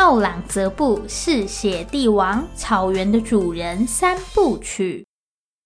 奥朗泽布嗜血帝王草原的主人三部曲。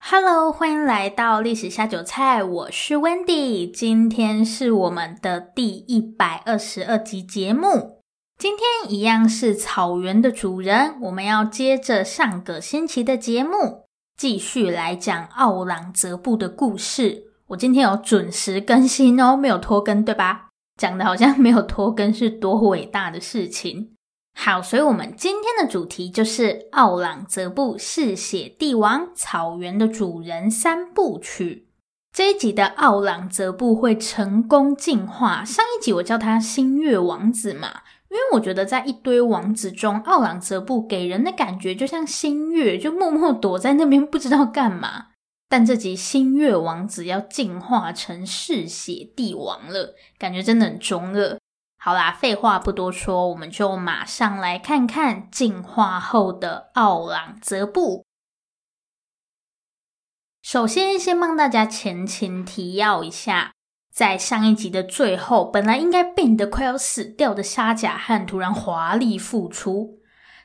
Hello，欢迎来到历史下酒菜，我是 Wendy。今天是我们的第一百二十二集节目。今天一样是草原的主人，我们要接着上个星期的节目，继续来讲奥朗泽布的故事。我今天有准时更新哦，没有拖更，对吧？讲的好像没有拖更是多伟大的事情。好，所以我们今天的主题就是奥朗泽布嗜血帝王草原的主人三部曲。这一集的奥朗泽布会成功进化。上一集我叫他星月王子嘛，因为我觉得在一堆王子中，奥朗泽布给人的感觉就像星月，就默默躲在那边不知道干嘛。但这集星月王子要进化成嗜血帝王了，感觉真的很中二。好啦，废话不多说，我们就马上来看看进化后的奥朗泽布。首先，先帮大家前情提要一下，在上一集的最后，本来应该病得快要死掉的沙贾汉突然华丽复出。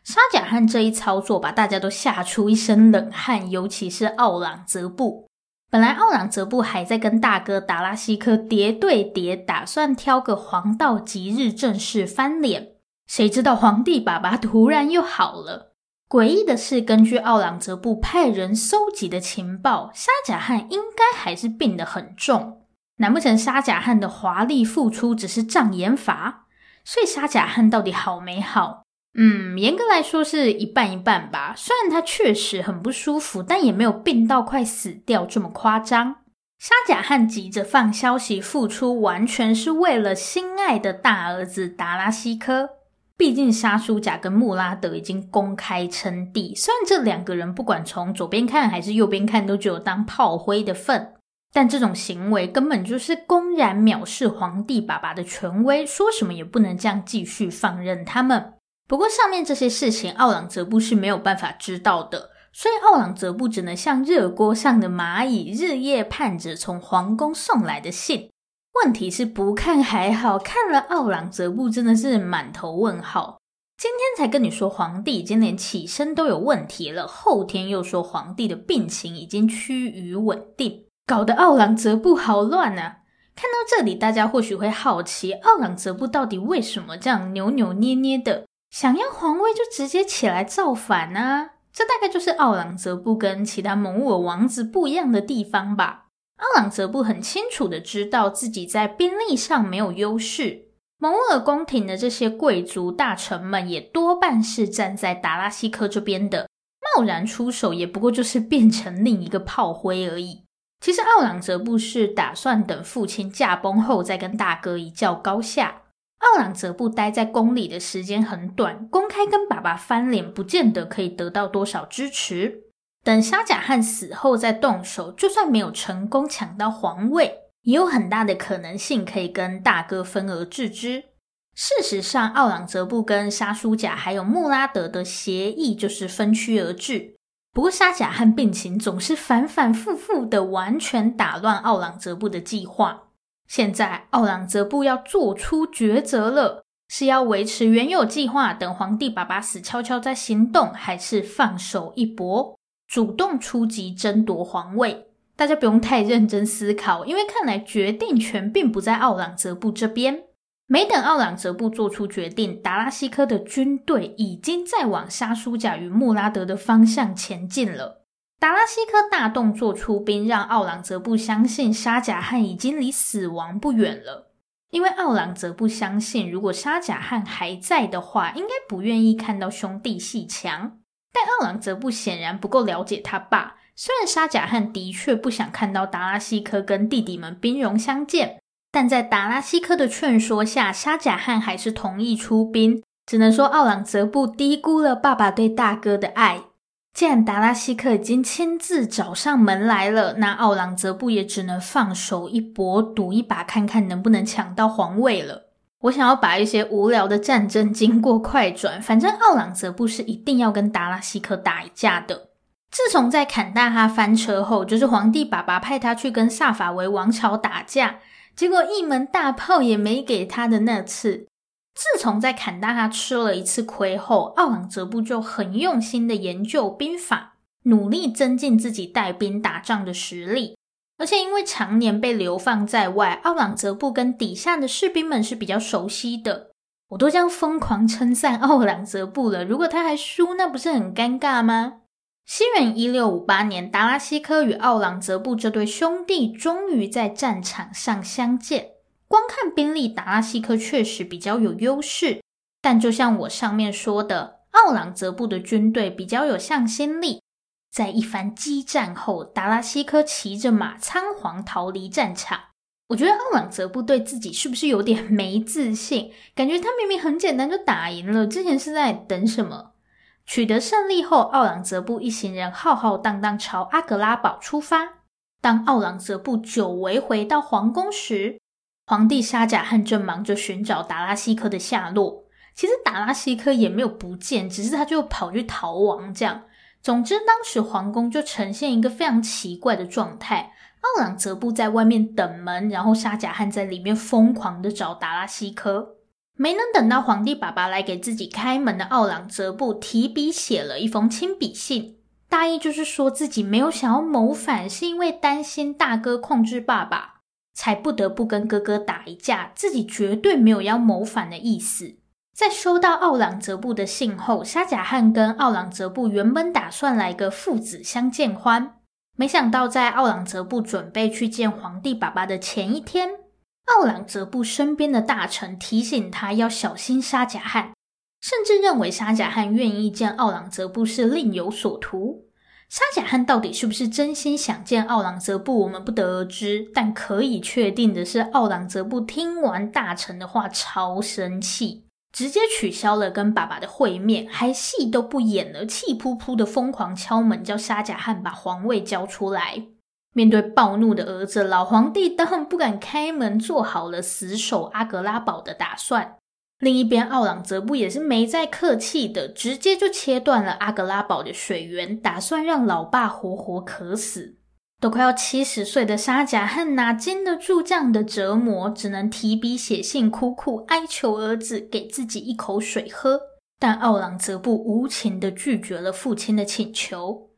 沙贾汉这一操作把大家都吓出一身冷汗，尤其是奥朗泽布。本来奥朗泽布还在跟大哥达拉西科叠对叠，打算挑个黄道吉日正式翻脸，谁知道皇帝爸爸突然又好了。诡异的是，根据奥朗泽布派人搜集的情报，沙贾汉应该还是病得很重。难不成沙贾汉的华丽复出只是障眼法？所以沙贾汉到底好没好？嗯，严格来说是一半一半吧。虽然他确实很不舒服，但也没有病到快死掉这么夸张。沙贾汉急着放消息复出，完全是为了心爱的大儿子达拉西科。毕竟沙叔贾跟穆拉德已经公开称帝，虽然这两个人不管从左边看还是右边看，都只有当炮灰的份，但这种行为根本就是公然藐视皇帝爸爸的权威，说什么也不能这样继续放任他们。不过，上面这些事情，奥朗泽布是没有办法知道的，所以奥朗泽布只能像热锅上的蚂蚁，日夜盼着从皇宫送来的信。问题是，不看还好，看了奥朗泽布真的是满头问号。今天才跟你说皇帝已经连起身都有问题了，后天又说皇帝的病情已经趋于稳定，搞得奥朗泽布好乱啊！看到这里，大家或许会好奇，奥朗泽布到底为什么这样扭扭捏捏的？想要皇位就直接起来造反啊！这大概就是奥朗泽布跟其他蒙兀王子不一样的地方吧。奥朗泽布很清楚的知道自己在兵力上没有优势，蒙兀宫廷的这些贵族大臣们也多半是站在达拉西科这边的，贸然出手也不过就是变成另一个炮灰而已。其实奥朗泽布是打算等父亲驾崩后再跟大哥一较高下。奥朗则布待在宫里的时间很短，公开跟爸爸翻脸，不见得可以得到多少支持。等沙贾汉死后再动手，就算没有成功抢到皇位，也有很大的可能性可以跟大哥分而治之。事实上，奥朗则布跟沙叔贾还有穆拉德的协议就是分区而治。不过沙贾汉病情总是反反复复的，完全打乱奥朗则布的计划。现在奥朗泽布要做出抉择了，是要维持原有计划，等皇帝爸爸死翘翘再行动，还是放手一搏，主动出击争夺皇位？大家不用太认真思考，因为看来决定权并不在奥朗泽布这边。没等奥朗泽布做出决定，达拉西科的军队已经在往沙舒贾与穆拉德的方向前进了。达拉西科大动作出兵，让奥朗则布相信沙贾汉已经离死亡不远了。因为奥朗则布相信，如果沙贾汉还在的话，应该不愿意看到兄弟鬩墙。但奥朗则布显然不够了解他爸，虽然沙贾汉的确不想看到达拉西科跟弟弟们兵戎相见，但在达拉西科的劝说下，沙贾汉还是同意出兵。只能说奥朗则布低估了爸爸对大哥的爱。既然达拉西克已经亲自找上门来了，那奥朗则布也只能放手一搏，赌一把，看看能不能抢到皇位了。我想要把一些无聊的战争经过快转，反正奥朗则布是一定要跟达拉西克打一架的。自从在坎大哈翻车后，就是皇帝爸爸派他去跟萨法维王朝打架，结果一门大炮也没给他的那次。自从在坎大哈吃了一次亏后，奥朗则布就很用心的研究兵法，努力增进自己带兵打仗的实力。而且因为常年被流放在外，奥朗则布跟底下的士兵们是比较熟悉的。我都将疯狂称赞奥朗则布了，如果他还输，那不是很尴尬吗？西元一六五八年，达拉西科与奥朗则布这对兄弟终于在战场上相见。光看兵力，达拉西科确实比较有优势，但就像我上面说的，奥朗泽布的军队比较有向心力。在一番激战后，达拉西科骑着马仓皇逃离战场。我觉得奥朗泽布对自己是不是有点没自信？感觉他明明很简单就打赢了，之前是在等什么？取得胜利后，奥朗泽布一行人浩浩荡荡朝阿格拉堡出发。当奥朗泽布久违回到皇宫时，皇帝沙贾汉正忙着寻找达拉西科的下落。其实达拉西科也没有不见，只是他就跑去逃亡这样。总之，当时皇宫就呈现一个非常奇怪的状态。奥朗则布在外面等门，然后沙贾汉在里面疯狂的找达拉西科。没能等到皇帝爸爸来给自己开门的奥朗则布，提笔写了一封亲笔信，大意就是说自己没有想要谋反，是因为担心大哥控制爸爸，才不得不跟哥哥打一架，自己绝对没有要谋反的意思。在收到奥朗则布的信后，沙贾汉跟奥朗则布原本打算来个父子相见欢，没想到在奥朗则布准备去见皇帝爸爸的前一天，奥朗则布身边的大臣提醒他要小心沙贾汉，甚至认为沙贾汉愿意见奥朗则布是另有所图。沙贾汉到底是不是真心想见奥朗则布，我们不得而知。但可以确定的是，奥朗则布听完大臣的话，超生气。直接取消了跟爸爸的会面，还戏都不演了，气扑扑的疯狂敲门，叫沙贾汉把皇位交出来。面对暴怒的儿子，老皇帝当然不敢开门，做好了死守阿格拉堡的打算。另一边，奥朗则布也是没再客气的，直接就切断了阿格拉堡的水源，打算让老爸活活渴死。都快要七十岁的沙贾汉哪经得住这样的折磨，只能提笔写信，苦苦哀求儿子给自己一口水喝。但奥朗则布无情地拒绝了父亲的请求。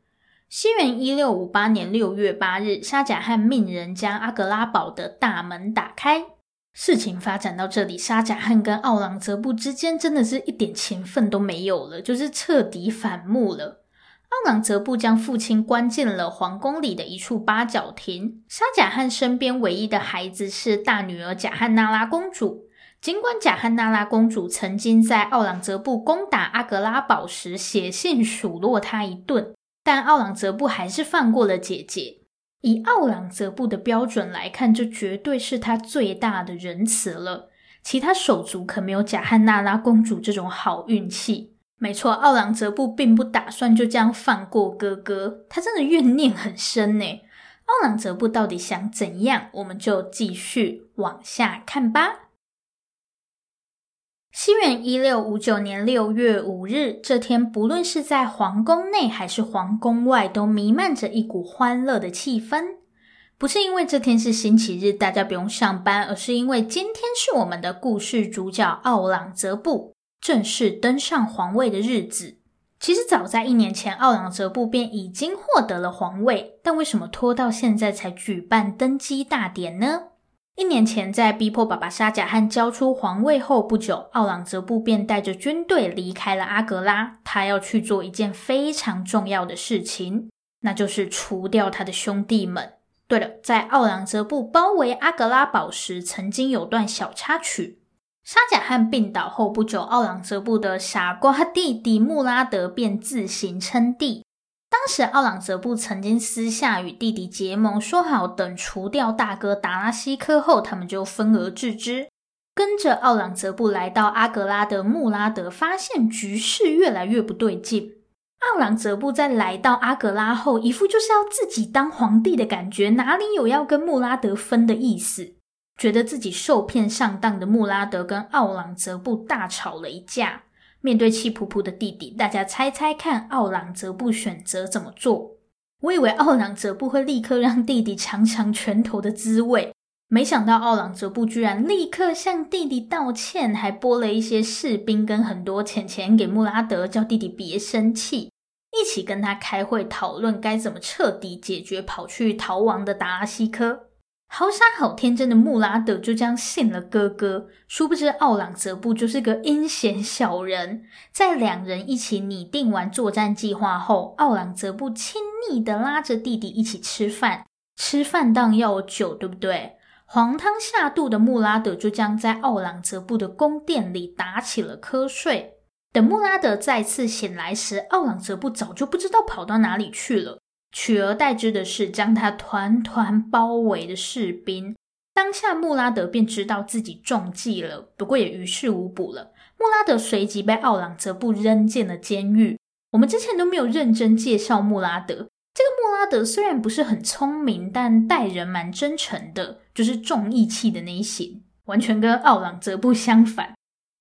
西元一六五八年六月八日，沙贾汉命人将阿格拉堡的大门打开。事情发展到这里，沙贾汉跟奥朗则布之间真的是一点情分都没有了，就是彻底反目了。奥朗则布将父亲关进了皇宫里的一处八角亭。沙贾汉身边唯一的孩子是大女儿贾汉娜拉公主。尽管贾汉娜拉公主曾经在奥朗则布攻打阿格拉堡时写信数落他一顿，但奥朗则布还是放过了姐姐。以奥朗泽布的标准来看，这绝对是他最大的仁慈了。其他手足可没有贾汉娜拉公主这种好运气。没错，奥朗泽布并不打算就这样放过哥哥，他真的怨念很深呢。奥朗泽布到底想怎样？我们就继续往下看吧。西元一六五九年六月五日这天，不论是在皇宫内还是皇宫外，都弥漫着一股欢乐的气氛。不是因为这天是星期日，大家不用上班，而是因为今天是我们的故事主角奥朗则布。正式登上皇位的日子，其实早在一年前，奥朗则布便已经获得了皇位，但为什么拖到现在才举办登基大典呢？一年前，在逼迫爸爸沙贾汉交出皇位后不久，奥朗则布便带着军队离开了阿格拉，他要去做一件非常重要的事情，那就是除掉他的兄弟们。对了，在奥朗则布包围阿格拉堡时，曾经有段小插曲。沙贾汉病倒后不久，奥朗则布的傻瓜弟弟穆拉德便自行称帝。当时奥朗则布曾经私下与弟弟结盟，说好等除掉大哥达拉西科后，他们就分而治之。跟着奥朗则布来到阿格拉的穆拉德，发现局势越来越不对劲。奥朗则布在来到阿格拉后，一副就是要自己当皇帝的感觉，哪里有要跟穆拉德分的意思？觉得自己受骗上当的穆拉德跟奥朗则布大吵了一架。面对气扑扑的弟弟，大家猜猜看，奥朗则布选择怎么做？我以为奥朗则布会立刻让弟弟尝尝拳头的滋味，没想到奥朗则布居然立刻向弟弟道歉，还拨了一些士兵跟很多钱钱给穆拉德，叫弟弟别生气。一起跟他开会讨论该怎么彻底解决跑去逃亡的达拉西科。好傻好天真的穆拉德就这样信了哥哥，殊不知奥朗则布就是个阴险小人。在两人一起拟定完作战计划后，奥朗则布亲昵的拉着弟弟一起吃饭。吃饭当然要酒，对不对？黄汤下肚的穆拉德就这样在奥朗则布的宫殿里打起了瞌睡。等穆拉德再次醒来时，奥朗则布早就不知道跑到哪里去了。取而代之的是将他团团包围的士兵。当下穆拉德便知道自己中计了，不过也于事无补了。穆拉德随即被奥朗则布扔进了监狱。我们之前都没有认真介绍穆拉德。这个穆拉德虽然不是很聪明，但待人蛮真诚的，就是重义气的那一型，完全跟奥朗则布相反。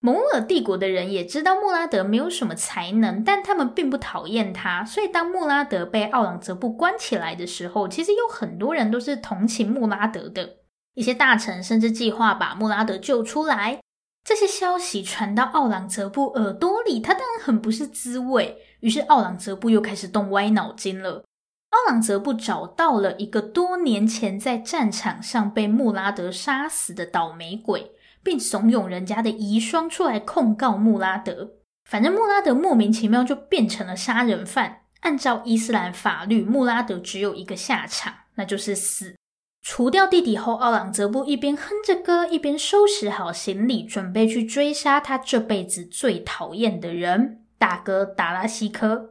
蒙兀尔帝国的人也知道穆拉德没有什么才能，但他们并不讨厌他。所以当穆拉德被奥朗则布关起来的时候，其实有很多人都是同情穆拉德的。一些大臣甚至计划把穆拉德救出来。这些消息传到奥朗则布耳朵里，他当然很不是滋味。于是奥朗则布又开始动歪脑筋了。奥朗则布找到了一个多年前在战场上被穆拉德杀死的倒霉鬼。并怂恿人家的遗孀出来控告穆拉德。反正穆拉德莫名其妙就变成了杀人犯。按照伊斯兰法律，穆拉德只有一个下场，那就是死。除掉弟弟后，奥朗泽布一边哼着歌，一边收拾好行李，准备去追杀他这辈子最讨厌的人——大哥达拉西科。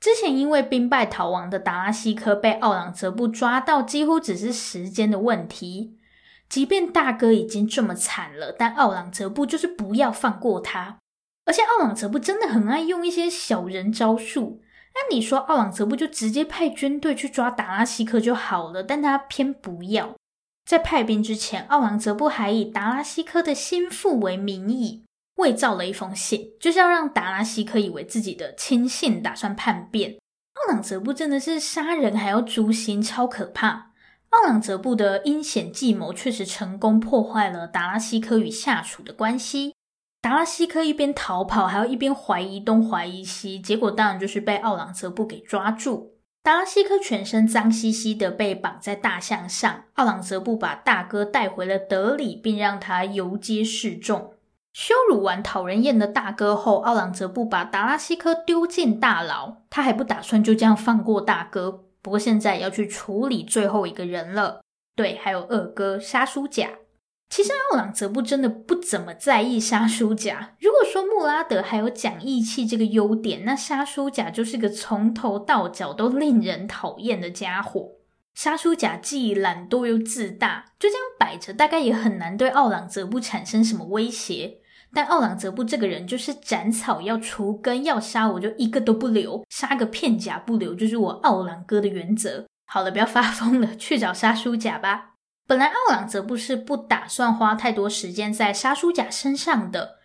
之前因为兵败逃亡的达拉西科被奥朗泽布抓到，几乎只是时间的问题。即便大哥已经这么惨了，但奥朗则布就是不要放过他。而且奥朗则布真的很爱用一些小人招数。按理说，奥朗则布就直接派军队去抓达拉西科就好了，但他偏不要。在派兵之前，奥朗则布还以达拉西科的心腹为名义，伪造了一封信，就是要让达拉西科以为自己的亲信打算叛变。奥朗则布真的是杀人还要诛心，超可怕。奥朗则布的阴险计谋确实成功破坏了达拉西科与下属的关系。达拉西科一边逃跑，还要一边怀疑东怀疑西，结果当然就是被奥朗则布给抓住。达拉西科全身脏兮兮的被绑在大象上，奥朗则布把大哥带回了德里，并让他游街示众。羞辱完讨人厌的大哥后，奥朗则布把达拉西科丢进大牢，他还不打算就这样放过大哥。不过现在要去处理最后一个人了，对，还有二哥沙叔甲。其实奥朗则布真的不怎么在意沙叔甲。如果说穆拉德还有讲义气这个优点，那沙叔甲就是个从头到脚都令人讨厌的家伙。沙叔甲既懒惰又自大，就这样摆着，大概也很难对奥朗则布产生什么威胁。但奥朗则布这个人就是斩草要除根，要杀我就一个都不留，杀个片甲不留，就是我奥朗哥的原则。好了，不要发疯了，去找沙叔甲吧。本来奥朗则布是不打算花太多时间在沙叔甲身上的，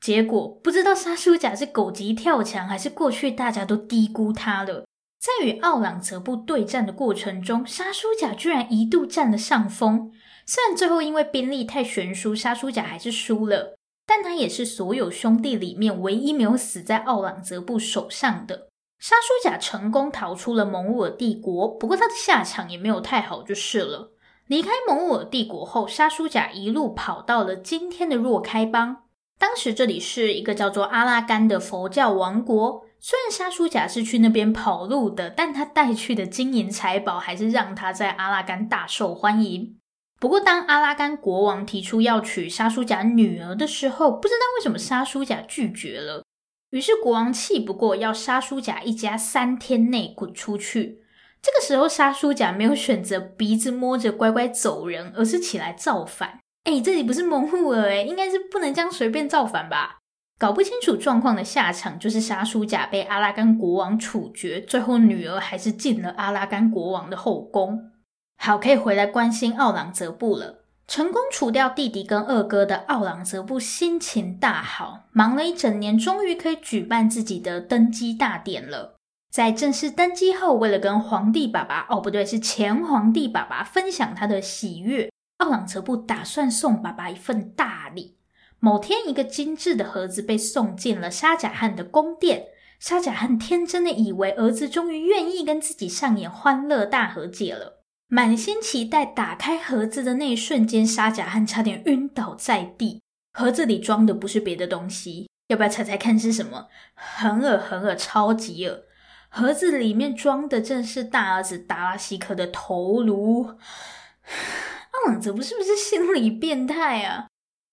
结果不知道沙叔甲是狗急跳墙，还是过去大家都低估他了。在与奥朗则布对战的过程中，沙叔甲居然一度占了上风。虽然最后因为兵力太悬殊，沙叔甲还是输了。但他也是所有兄弟里面唯一没有死在奥朗则布手上的。沙叔甲成功逃出了蒙兀尔帝国，不过他的下场也没有太好，就是了。离开蒙兀尔帝国后，沙叔甲一路跑到了今天的若开邦。当时这里是一个叫做阿拉干的佛教王国，虽然沙叔甲是去那边跑路的，但他带去的金银财宝还是让他在阿拉干大受欢迎。不过，当阿拉干国王提出要娶沙叔甲女儿的时候，不知道为什么沙叔甲拒绝了。于是国王气不过，要沙叔甲一家三天内滚出去。这个时候，沙叔甲没有选择鼻子摸着乖乖走人，而是起来造反。哎，这里不是蒙古尔哎，应该是不能这样随便造反吧？搞不清楚状况的下场，就是沙叔甲被阿拉干国王处决，最后女儿还是进了阿拉干国王的后宫。好，可以回来关心奥朗则布了。成功除掉弟弟跟二哥的奥朗则布心情大好，忙了一整年，终于可以举办自己的登基大典了。在正式登基后，为了跟皇帝爸爸，哦不对，是前皇帝爸爸分享他的喜悦，奥朗则布打算送爸爸一份大礼。某天，一个精致的盒子被送进了沙贾汉的宫殿。沙贾汉天真的以为儿子终于愿意跟自己上演欢乐大和解了，满心期待。打开盒子的那一瞬间，沙贾汉差点晕倒在地。盒子里装的不是别的东西，要不要猜猜看是什么？很恶，很恶，超级恶！盒子里面装的正是大儿子达拉西科的头颅。奥朗则布是不是心理变态啊？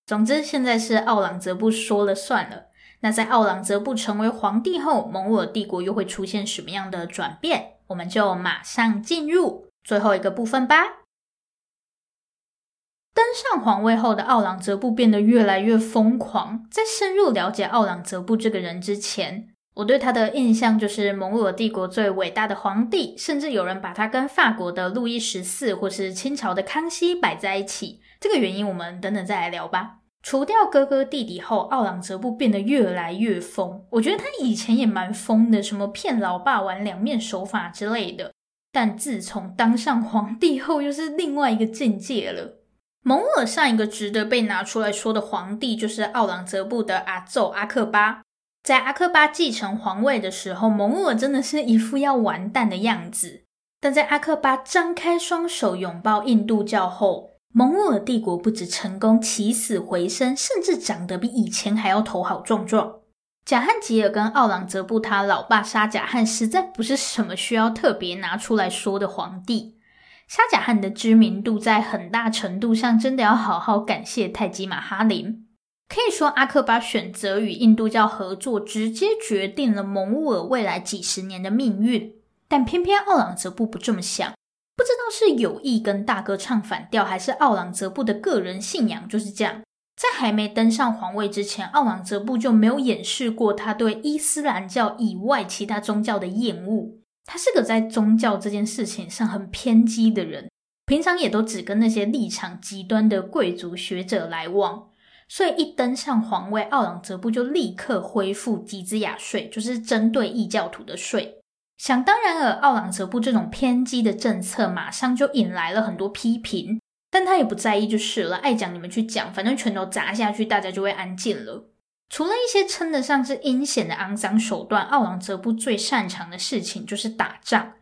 总之，现在是奥朗则布说了算了。那在奥朗则布成为皇帝后，蒙古帝国又会出现什么样的转变？我们就马上进入最后一个部分吧。登上皇位后的奥朗则布变得越来越疯狂。在深入了解奥朗则布这个人之前，我对他的印象就是蒙古帝国最伟大的皇帝，甚至有人把他跟法国的路易十四或是清朝的康熙摆在一起。这个原因我们等等再来聊吧。除掉哥哥弟弟后，奥朗则布变得越来越疯。我觉得他以前也蛮疯的，什么骗老爸玩两面手法之类的。但自从当上皇帝后，又是另外一个境界了。蒙尔上一个值得被拿出来说的皇帝，就是奥朗则布的阿奏阿克巴。在阿克巴继承皇位的时候，蒙尔真的是一副要完蛋的样子。但在阿克巴张开双手拥抱印度教后，蒙尔帝国不止成功起死回生，甚至长得比以前还要头好壮壮。贾汉吉尔跟奥朗则布他老爸沙贾汉实在不是什么需要特别拿出来说的皇帝。沙贾汉的知名度在很大程度上真的要好好感谢泰姬玛哈林。可以说，阿克巴选择与印度教合作，直接决定了蒙古尔未来几十年的命运。但偏偏奥朗则布不这么想。不知道是有意跟大哥唱反调，还是奥朗则布的个人信仰就是这样。在还没登上皇位之前，奥朗则布就没有掩饰过他对伊斯兰教以外其他宗教的厌恶。他是个在宗教这件事情上很偏激的人，平常也都只跟那些立场极端的贵族学者来往。所以一登上皇位，奥朗则布就立刻恢复吉兹亚税，就是针对异教徒的税。想当然尔，奥朗则布这种偏激的政策马上就引来了很多批评，但他也不在意就是了，爱讲你们去讲，反正拳头砸下去，大家就会安静了。除了一些称得上是阴险的肮脏手段，奥朗则布最擅长的事情就是打仗。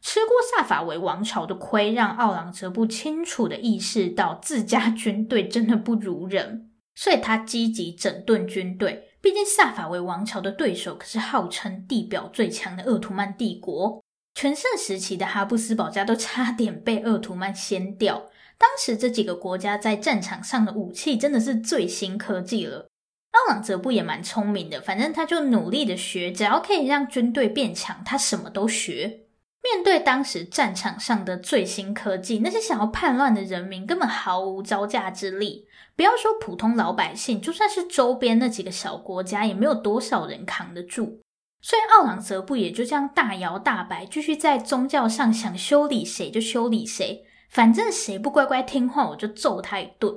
吃过萨法维王朝的亏，让奥朗则布清楚地意识到自家军队真的不如人，所以他积极整顿军队。毕竟萨法维王朝的对手可是号称地表最强的鄂图曼帝国，全盛时期的哈布斯堡家都差点被鄂图曼掀掉。当时这几个国家在战场上的武器真的是最新科技了。奥朗则布也蛮聪明的，反正他就努力的学，只要可以让军队变强，他什么都学。面对当时战场上的最新科技，那些想要叛乱的人民根本毫无招架之力。不要说普通老百姓，就算是周边那几个小国家，也没有多少人扛得住。所以奥朗则布也就这样大摇大摆，继续在宗教上想修理谁就修理谁，反正谁不乖乖听话，我就揍他一顿。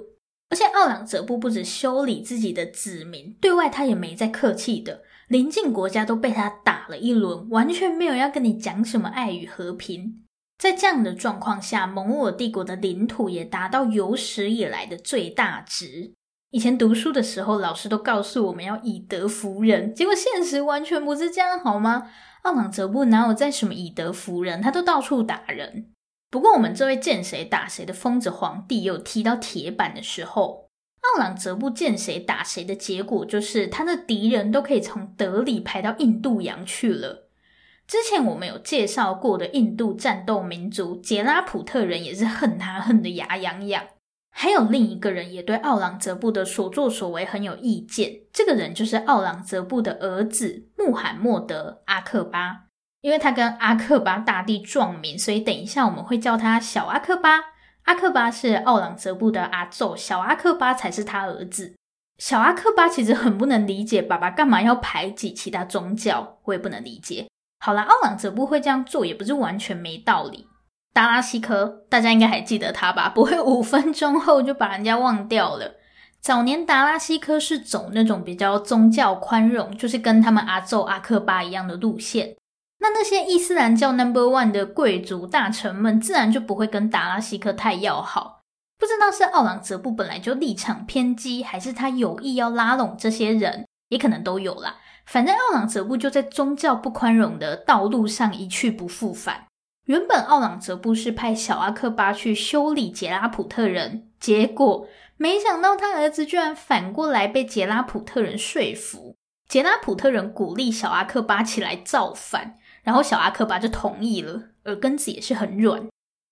而且奥朗则布不止修理自己的子民，对外他也没再客气的，邻近国家都被他打了一轮，完全没有要跟你讲什么爱与和平。在这样的状况下，蒙古尔帝国的领土也达到有史以来的最大值。以前读书的时候，老师都告诉我们要以德服人，结果现实完全不是这样，好吗？奥朗则布哪有在什么以德服人，他都到处打人。不过，我们这位见谁打谁的疯子皇帝，有踢到铁板的时候。奥朗则布见谁打谁的结果，就是他的敌人都可以从德里排到印度洋去了。之前我们有介绍过的印度战斗民族杰拉普特人，也是恨他恨得牙痒痒。还有另一个人也对奥朗则布的所作所为很有意见，这个人就是奥朗则布的儿子穆罕默德阿克巴。因为他跟阿克巴大帝撞名，所以等一下我们会叫他小阿克巴。阿克巴是奥朗则布的阿祖，小阿克巴才是他儿子。小阿克巴其实很不能理解爸爸干嘛要排挤其他宗教，我也不能理解。好啦，奥朗则布会这样做也不是完全没道理。达拉西科，大家应该还记得他吧？不会五分钟后就把人家忘掉了。早年达拉西科是走那种比较宗教宽容，就是跟他们阿祖阿克巴一样的路线。那那些伊斯兰教 Number One 的贵族大臣们，自然就不会跟达拉西克太要好。不知道是奥朗泽布本来就立场偏激，还是他有意要拉拢这些人，也可能都有啦。反正奥朗泽布就在宗教不宽容的道路上一去不复返。原本奥朗泽布是派小阿克巴去修理杰拉普特人，结果没想到他儿子居然反过来被杰拉普特人说服。杰拉普特人鼓励小阿克巴起来造反。然后小阿克巴就同意了，耳根子也是很软。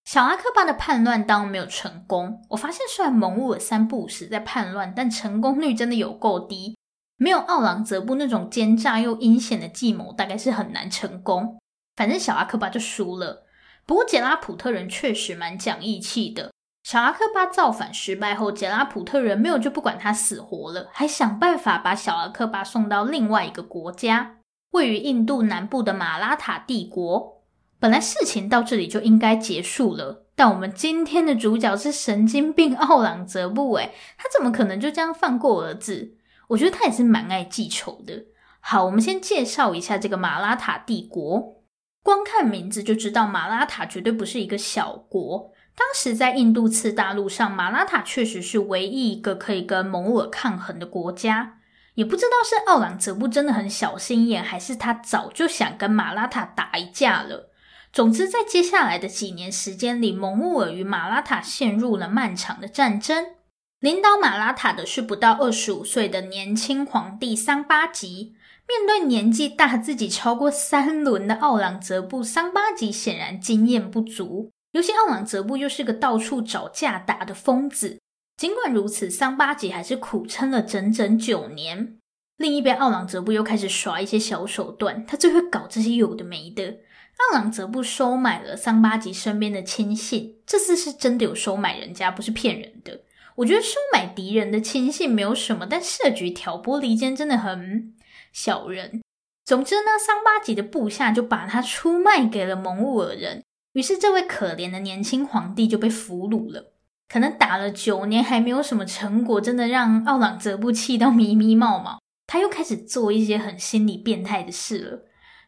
小阿克巴的叛乱当然没有成功。我发现虽然蒙兀尔三不五时在叛乱，但成功率真的有够低。没有奥朗则布那种奸诈又阴险的计谋，大概是很难成功。反正小阿克巴就输了。不过杰拉普特人确实蛮讲义气的。小阿克巴造反失败后，杰拉普特人没有就不管他死活了，还想办法把小阿克巴送到另外一个国家。位于印度南部的马拉塔帝国，本来事情到这里就应该结束了，但我们今天的主角是神经病奥朗则布，诶，他怎么可能就这样放过儿子？我觉得他也是蛮爱记仇的。好，我们先介绍一下这个马拉塔帝国，光看名字就知道马拉塔绝对不是一个小国。当时在印度次大陆上，马拉塔确实是唯一一个可以跟蒙兀尔抗衡的国家。也不知道是奥朗则布真的很小心眼，还是他早就想跟马拉塔打一架了。总之，在接下来的几年时间里，蒙兀尔与马拉塔陷入了漫长的战争。领导马拉塔的是不到二十五岁的年轻皇帝桑巴吉。面对年纪大自己超过三轮的奥朗则布，桑巴吉显然经验不足。尤其奥朗则布又是个到处找架打的疯子。尽管如此，桑巴吉还是苦撑了整整九年。另一边，奥朗则布又开始耍一些小手段，他最会搞这些有的没的。奥朗则布收买了桑巴吉身边的亲信，这次是真的有收买人家，不是骗人的。我觉得收买敌人的亲信没有什么，但设局挑拨离间真的很小人。总之呢，桑巴吉的部下就把他出卖给了蒙兀尔人，于是这位可怜的年轻皇帝就被俘虏了。可能打了九年还没有什么成果，真的让奥朗则布气到咪咪冒冒。他又开始做一些很心理变态的事了。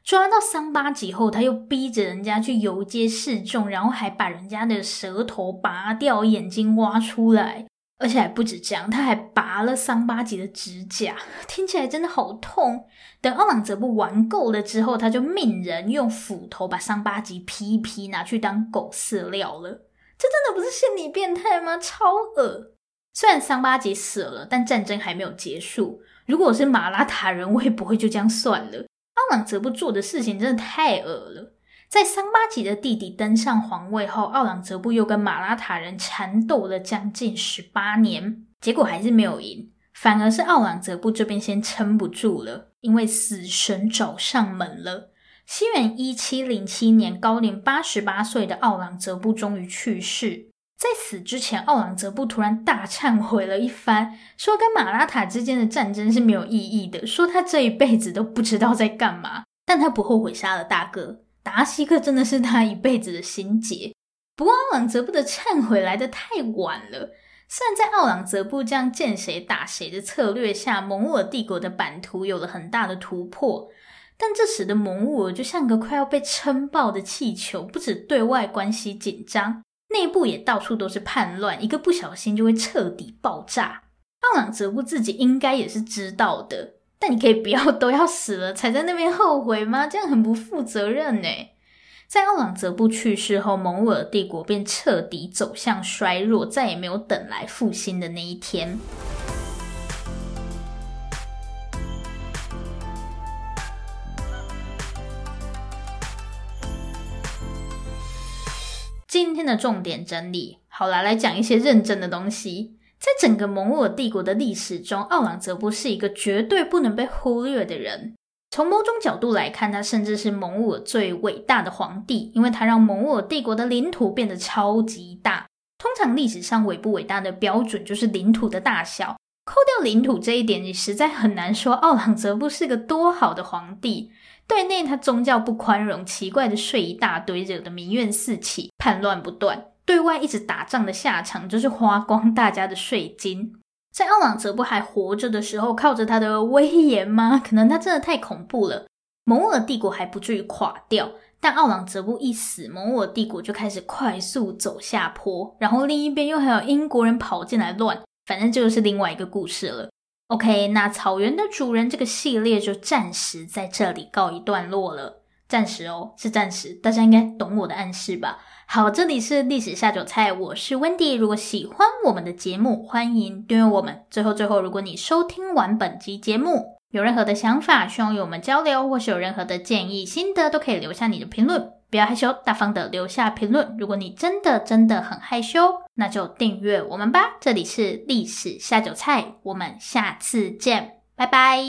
抓到桑巴吉后，他又逼着人家去游街示众，然后还把人家的舌头拔掉、眼睛挖出来，而且还不止这样，他还拔了桑巴吉的指甲，听起来真的好痛。等奥朗则布玩够了之后，他就命人用斧头把桑巴吉劈一劈，拿去当狗饲料了。这真的不是心理变态吗？超恶！虽然桑巴吉死了，但战争还没有结束。如果我是马拉塔人，我也不会就这样算了。奥朗则布做的事情真的太恶了。在桑巴吉的弟弟登上皇位后，奥朗则布又跟马拉塔人缠斗了将近十八年，结果还是没有赢，反而是奥朗则布这边先撑不住了，因为死神找上门了。西元一七零七年，高龄八十八岁的奥朗则布终于去世。在死之前，奥朗则布突然大忏悔了一番，说跟马拉塔之间的战争是没有意义的，说他这一辈子都不知道在干嘛，但他不后悔杀了大哥。达西克真的是他一辈子的心结。不过奥朗则布的忏悔来得太晚了。虽然在奥朗则布这样见谁打谁的策略下，蒙兀帝国的版图有了很大的突破。但这时的蒙兀尔就像个快要被撑爆的气球，不止对外关系紧张，内部也到处都是叛乱，一个不小心就会彻底爆炸。奥朗则布自己应该也是知道的，但你可以不要都要死了才在那边后悔吗？这样很不负责任呢。在奥朗则布去世后，蒙兀尔帝国便彻底走向衰弱，再也没有等来复兴的那一天。今天的重点整理好啦，来讲一些认真的东西。在整个蒙兀帝国的历史中，奥朗则布是一个绝对不能被忽略的人。从某种角度来看，他甚至是蒙兀最伟大的皇帝，因为他让蒙兀帝国的领土变得超级大。通常历史上伟不伟大的标准就是领土的大小，扣掉领土这一点，你实在很难说奥朗则布是个多好的皇帝。对内，他宗教不宽容，奇怪的税一大堆，惹得民怨四起，叛乱不断；对外一直打仗的下场就是花光大家的税金。在奥朗则布还活着的时候，靠着他的威严吗？可能他真的太恐怖了，蒙兀尔帝国还不至于垮掉。但奥朗则布一死，蒙兀尔帝国就开始快速走下坡，然后另一边又还有英国人跑进来乱，反正就是另外一个故事了。OK，那草原的主人这个系列就暂时在这里告一段落了。暂时哦，是暂时，大家应该懂我的暗示吧？好，这里是历史下酒菜，我是 Wendy。如果喜欢我们的节目，欢迎订阅我们。最后，最后，如果你收听完本集节目，有任何的想法，希望与我们交流，或是有任何的建议、心得，都可以留下你的评论。不要害羞，大方的留下评论。如果你真的真的很害羞，那就订阅我们吧。这里是历史下酒菜，我们下次见，拜拜。